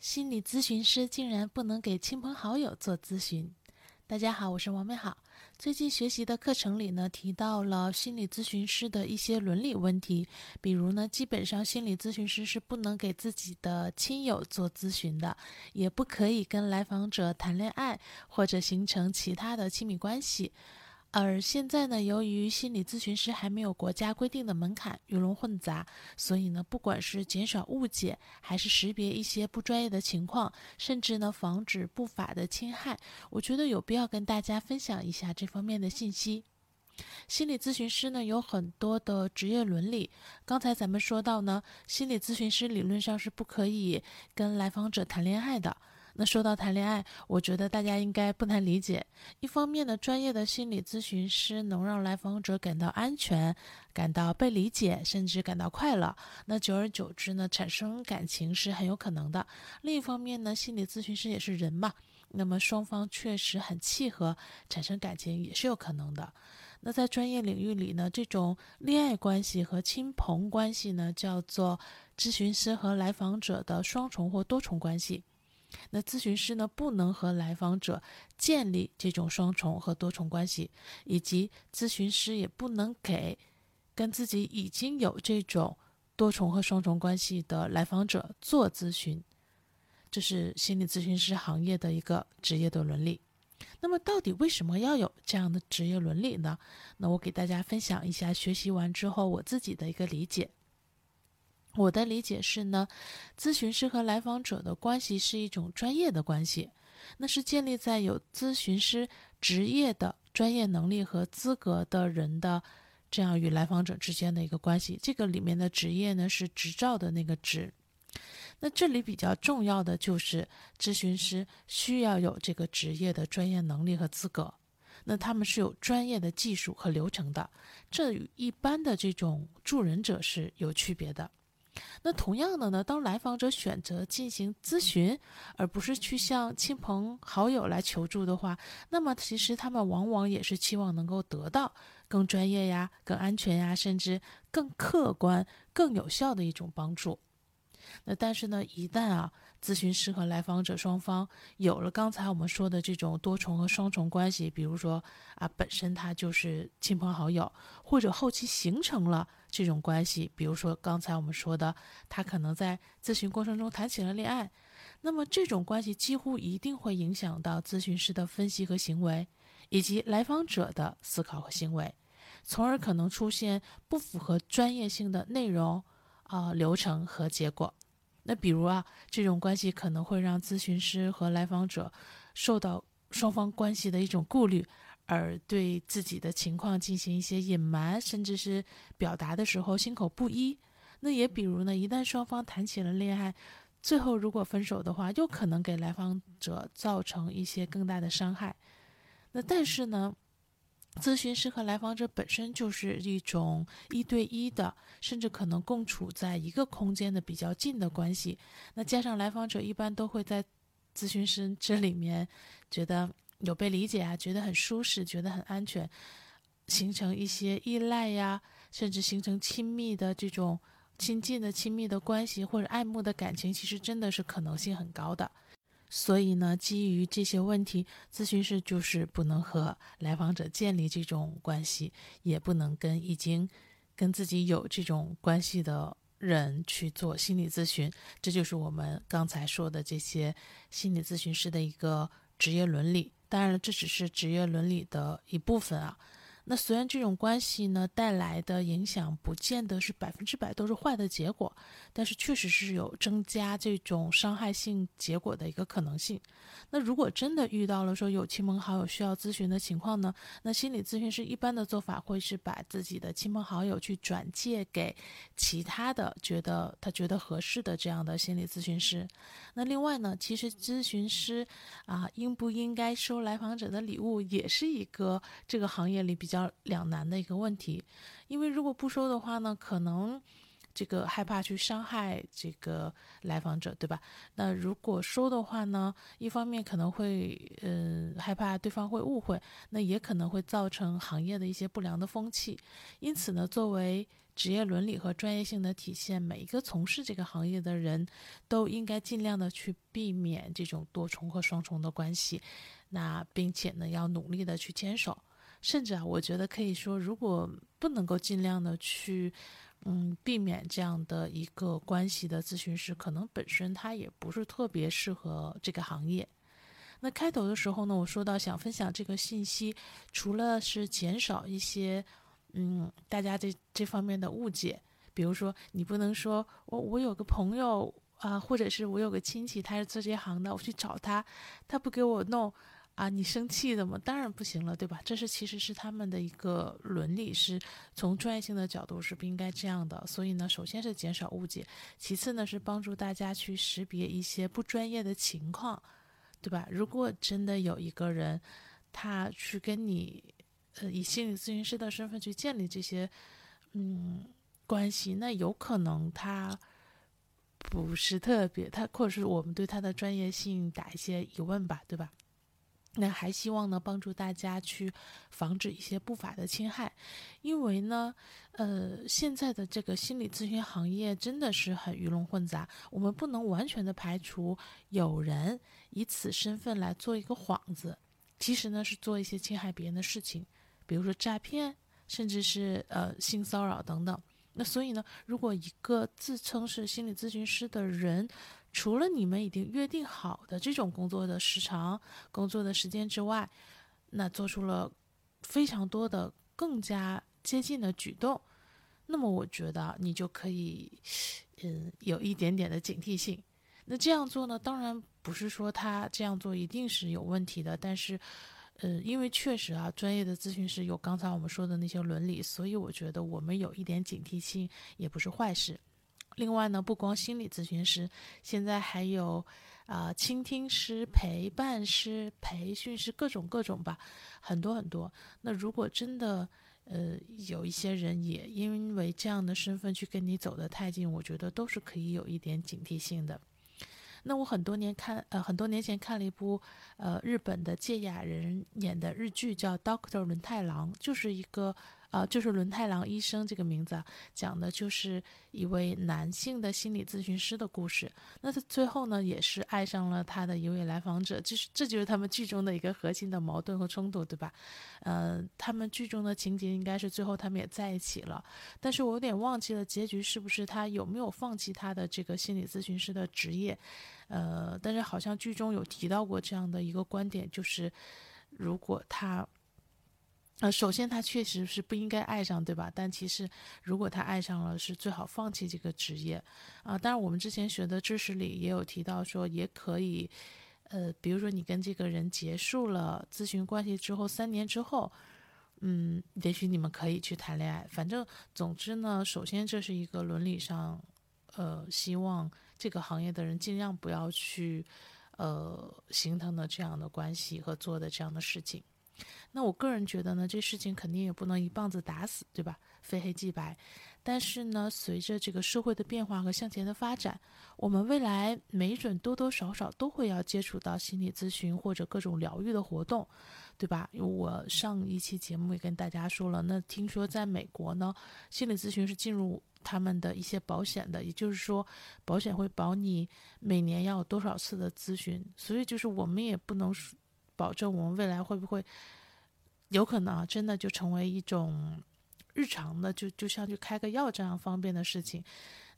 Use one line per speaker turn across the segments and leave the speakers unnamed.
心理咨询师竟然不能给亲朋好友做咨询。大家好，我是王美好。最近学习的课程里呢，提到了心理咨询师的一些伦理问题，比如呢，基本上心理咨询师是不能给自己的亲友做咨询的，也不可以跟来访者谈恋爱或者形成其他的亲密关系。而现在呢，由于心理咨询师还没有国家规定的门槛，鱼龙混杂，所以呢，不管是减少误解，还是识别一些不专业的情况，甚至呢，防止不法的侵害，我觉得有必要跟大家分享一下这方面的信息。心理咨询师呢，有很多的职业伦理。刚才咱们说到呢，心理咨询师理论上是不可以跟来访者谈恋爱的。那说到谈恋爱，我觉得大家应该不难理解。一方面呢，专业的心理咨询师能让来访者感到安全、感到被理解，甚至感到快乐。那久而久之呢，产生感情是很有可能的。另一方面呢，心理咨询师也是人嘛，那么双方确实很契合，产生感情也是有可能的。那在专业领域里呢，这种恋爱关系和亲朋关系呢，叫做咨询师和来访者的双重或多重关系。那咨询师呢，不能和来访者建立这种双重和多重关系，以及咨询师也不能给跟自己已经有这种多重和双重关系的来访者做咨询。这是心理咨询师行业的一个职业的伦理。那么，到底为什么要有这样的职业伦理呢？那我给大家分享一下学习完之后我自己的一个理解。我的理解是呢，咨询师和来访者的关系是一种专业的关系，那是建立在有咨询师职业的专业能力和资格的人的这样与来访者之间的一个关系。这个里面的职业呢是执照的那个执。那这里比较重要的就是咨询师需要有这个职业的专业能力和资格，那他们是有专业的技术和流程的，这与一般的这种助人者是有区别的。那同样的呢，当来访者选择进行咨询，而不是去向亲朋好友来求助的话，那么其实他们往往也是期望能够得到更专业呀、更安全呀，甚至更客观、更有效的一种帮助。那但是呢，一旦啊，咨询师和来访者双方有了刚才我们说的这种多重和双重关系，比如说啊，本身他就是亲朋好友，或者后期形成了这种关系，比如说刚才我们说的，他可能在咨询过程中谈起了恋爱，那么这种关系几乎一定会影响到咨询师的分析和行为，以及来访者的思考和行为，从而可能出现不符合专业性的内容啊、流程和结果。那比如啊，这种关系可能会让咨询师和来访者受到双方关系的一种顾虑，而对自己的情况进行一些隐瞒，甚至是表达的时候心口不一。那也比如呢，一旦双方谈起了恋爱，最后如果分手的话，又可能给来访者造成一些更大的伤害。那但是呢？咨询师和来访者本身就是一种一对一的，甚至可能共处在一个空间的比较近的关系。那加上来访者一般都会在咨询师 这里面觉得有被理解啊，觉得很舒适，觉得很安全，形成一些依赖呀，甚至形成亲密的这种亲近的亲密的关系或者爱慕的感情，其实真的是可能性很高的。所以呢，基于这些问题，咨询师就是不能和来访者建立这种关系，也不能跟已经跟自己有这种关系的人去做心理咨询。这就是我们刚才说的这些心理咨询师的一个职业伦理。当然了，这只是职业伦理的一部分啊。那虽然这种关系呢带来的影响不见得是百分之百都是坏的结果，但是确实是有增加这种伤害性结果的一个可能性。那如果真的遇到了说有亲朋好友需要咨询的情况呢，那心理咨询师一般的做法会是把自己的亲朋好友去转介给其他的觉得他觉得合适的这样的心理咨询师。那另外呢，其实咨询师啊应不应该收来访者的礼物，也是一个这个行业里比较。两难的一个问题，因为如果不收的话呢，可能这个害怕去伤害这个来访者，对吧？那如果收的话呢，一方面可能会，嗯，害怕对方会误会，那也可能会造成行业的一些不良的风气。因此呢，作为职业伦理和专业性的体现，每一个从事这个行业的人都应该尽量的去避免这种多重和双重的关系。那并且呢，要努力的去坚守，甚至啊，我觉得可以说，如果不能够尽量的去。嗯，避免这样的一个关系的咨询师，可能本身他也不是特别适合这个行业。那开头的时候呢，我说到想分享这个信息，除了是减少一些嗯大家这这方面的误解，比如说你不能说我我有个朋友啊，或者是我有个亲戚他是做这行的，我去找他，他不给我弄。啊，你生气的吗？当然不行了，对吧？这是其实是他们的一个伦理，是从专业性的角度是不应该这样的。所以呢，首先是减少误解，其次呢是帮助大家去识别一些不专业的情况，对吧？如果真的有一个人，他去跟你，呃，以心理咨询师的身份去建立这些，嗯，关系，那有可能他不是特别，他或者是我们对他的专业性打一些疑问吧，对吧？那还希望呢，帮助大家去防止一些不法的侵害，因为呢，呃，现在的这个心理咨询行业真的是很鱼龙混杂，我们不能完全的排除有人以此身份来做一个幌子，其实呢是做一些侵害别人的事情，比如说诈骗，甚至是呃性骚扰等等。那所以呢，如果一个自称是心理咨询师的人，除了你们已经约定好的这种工作的时长、工作的时间之外，那做出了非常多的更加接近的举动，那么我觉得你就可以，嗯，有一点点的警惕性。那这样做呢，当然不是说他这样做一定是有问题的，但是，呃，因为确实啊，专业的咨询师有刚才我们说的那些伦理，所以我觉得我们有一点警惕性也不是坏事。另外呢，不光心理咨询师，现在还有啊，倾听师、陪伴师、培训师，各种各种吧，很多很多。那如果真的呃有一些人也因为这样的身份去跟你走得太近，我觉得都是可以有一点警惕性的。那我很多年看呃很多年前看了一部呃日本的芥雅人演的日剧，叫《Doctor 轮太郎》，就是一个。啊，就是轮太郎医生这个名字啊，讲的就是一位男性的心理咨询师的故事。那他最后呢，也是爱上了他的一位来访者，就是这就是他们剧中的一个核心的矛盾和冲突，对吧？呃，他们剧中的情节应该是最后他们也在一起了，但是我有点忘记了结局是不是他有没有放弃他的这个心理咨询师的职业？呃，但是好像剧中有提到过这样的一个观点，就是如果他。呃，首先他确实是不应该爱上，对吧？但其实如果他爱上了，是最好放弃这个职业啊。当然，我们之前学的知识里也有提到说，也可以，呃，比如说你跟这个人结束了咨询关系之后，三年之后，嗯，也许你们可以去谈恋爱。反正总之呢，首先这是一个伦理上，呃，希望这个行业的人尽量不要去，呃，形成的这样的关系和做的这样的事情。那我个人觉得呢，这事情肯定也不能一棒子打死，对吧？非黑即白。但是呢，随着这个社会的变化和向前的发展，我们未来没准多多少少都会要接触到心理咨询或者各种疗愈的活动，对吧？因为我上一期节目也跟大家说了，那听说在美国呢，心理咨询是进入他们的一些保险的，也就是说，保险会保你每年要有多少次的咨询。所以就是我们也不能说保证我们未来会不会。有可能啊，真的就成为一种日常的，就就像去开个药这样方便的事情。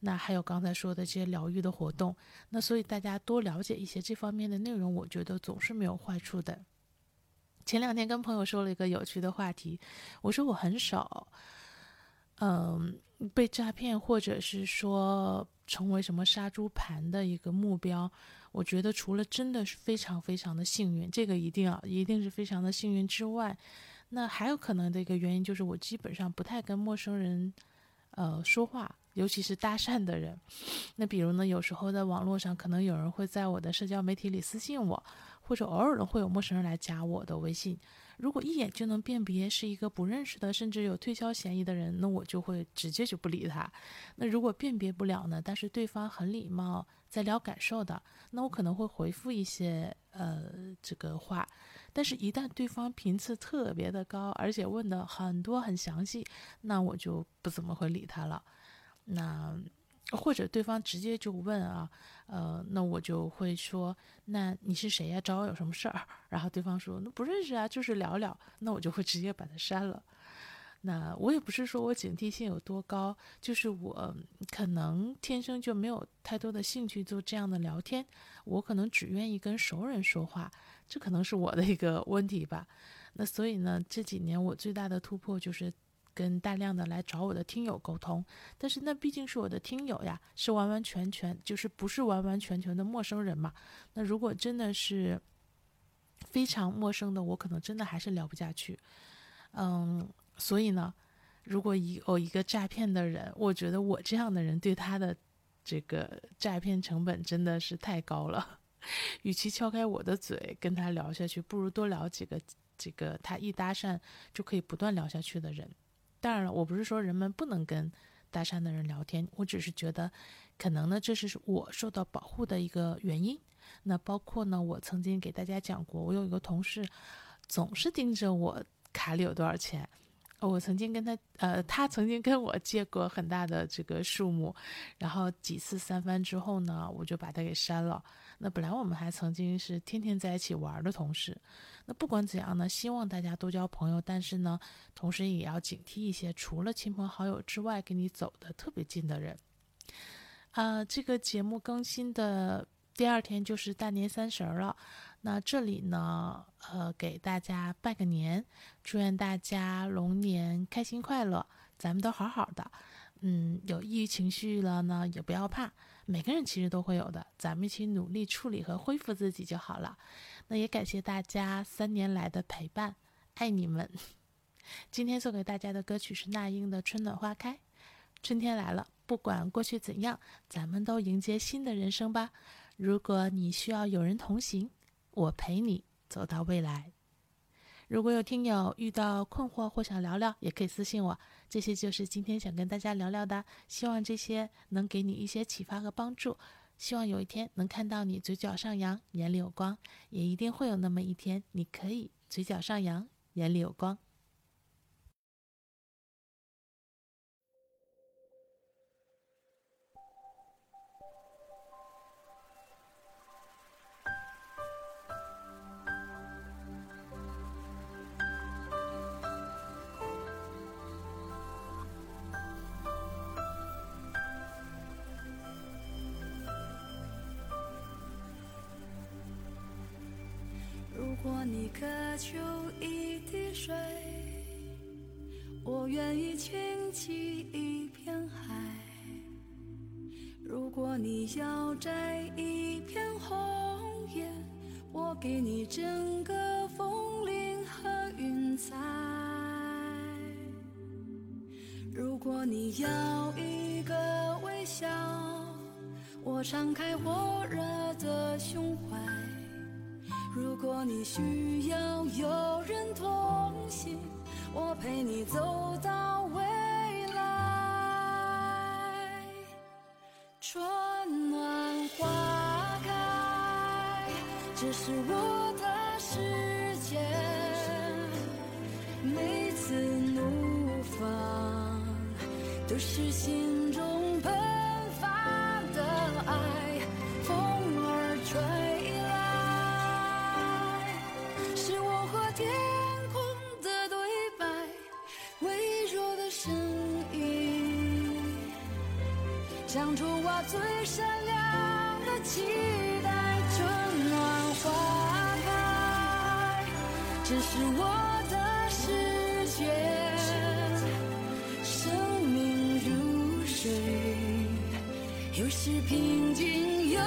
那还有刚才说的这些疗愈的活动，那所以大家多了解一些这方面的内容，我觉得总是没有坏处的。前两天跟朋友说了一个有趣的话题，我说我很少，嗯，被诈骗或者是说成为什么杀猪盘的一个目标。我觉得除了真的是非常非常的幸运，这个一定要，一定是非常的幸运之外，那还有可能的一个原因就是我基本上不太跟陌生人，呃，说话，尤其是搭讪的人。那比如呢，有时候在网络上，可能有人会在我的社交媒体里私信我，或者偶尔呢会有陌生人来加我的微信，如果一眼就能辨别是一个不认识的，甚至有推销嫌疑的人，那我就会直接就不理他。那如果辨别不了呢？但是对方很礼貌，在聊感受的，那我可能会回复一些呃这个话。但是，一旦对方频次特别的高，而且问的很多很详细，那我就不怎么会理他了。那。或者对方直接就问啊，呃，那我就会说，那你是谁呀？找我有什么事儿？然后对方说，那不认识啊，就是聊聊。那我就会直接把他删了。那我也不是说我警惕性有多高，就是我可能天生就没有太多的兴趣做这样的聊天，我可能只愿意跟熟人说话，这可能是我的一个问题吧。那所以呢，这几年我最大的突破就是。跟大量的来找我的听友沟通，但是那毕竟是我的听友呀，是完完全全就是不是完完全全的陌生人嘛。那如果真的是非常陌生的，我可能真的还是聊不下去。嗯，所以呢，如果有一个诈骗的人，我觉得我这样的人对他的这个诈骗成本真的是太高了。与其敲开我的嘴跟他聊下去，不如多聊几个这个他一搭讪就可以不断聊下去的人。当然了，我不是说人们不能跟搭讪的人聊天，我只是觉得，可能呢，这是我受到保护的一个原因。那包括呢，我曾经给大家讲过，我有一个同事，总是盯着我卡里有多少钱。我曾经跟他，呃，他曾经跟我借过很大的这个数目，然后几次三番之后呢，我就把他给删了。那本来我们还曾经是天天在一起玩的同事。那不管怎样呢，希望大家多交朋友，但是呢，同时也要警惕一些除了亲朋好友之外跟你走的特别近的人。啊，这个节目更新的第二天就是大年三十了。那这里呢，呃，给大家拜个年，祝愿大家龙年开心快乐，咱们都好好的。嗯，有抑郁情绪了呢，也不要怕，每个人其实都会有的，咱们一起努力处理和恢复自己就好了。那也感谢大家三年来的陪伴，爱你们。今天送给大家的歌曲是那英的《春暖花开》，春天来了，不管过去怎样，咱们都迎接新的人生吧。如果你需要有人同行。我陪你走到未来。如果有听友遇到困惑或想聊聊，也可以私信我。这些就是今天想跟大家聊聊的，希望这些能给你一些启发和帮助。希望有一天能看到你嘴角上扬，眼里有光，也一定会有那么一天，你可以嘴角上扬，眼里有光。
渴求一滴水，我愿意倾起一片海；如果你要摘一片红叶，我给你整个风铃和云彩；如果你要一个微笑，我敞开火热的胸怀。如果你需要有人同行，我陪你走到未来。春暖花开，这是我的世界。每次怒放，都是心唱出我最善良的期待，春暖花开，这是我的世界。生命如水，有时平静，有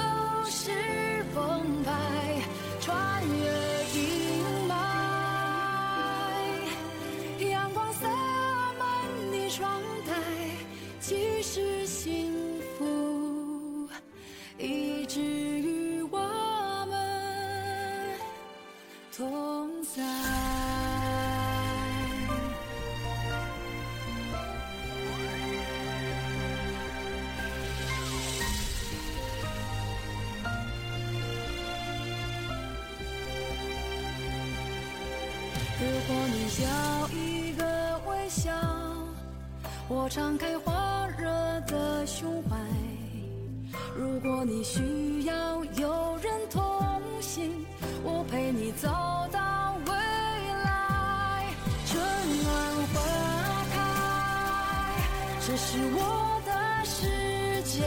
如果你要一个微笑，我敞开火热的胸怀；如果你需要有人同行，我陪你走到未来。春暖花开，这是我的世界。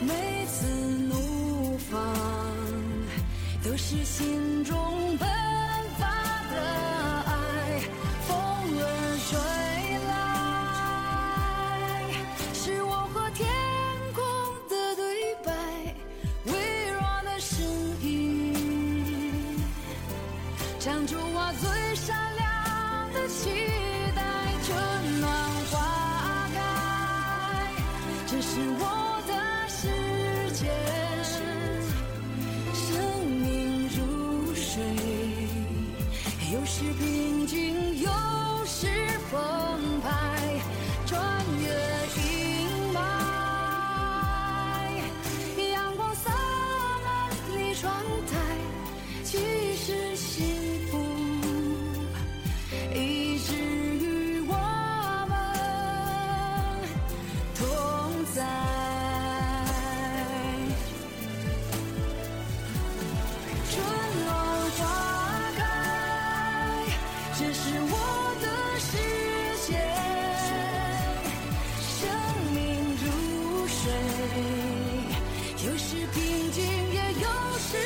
每次怒放，都是心中唱出平静，也有时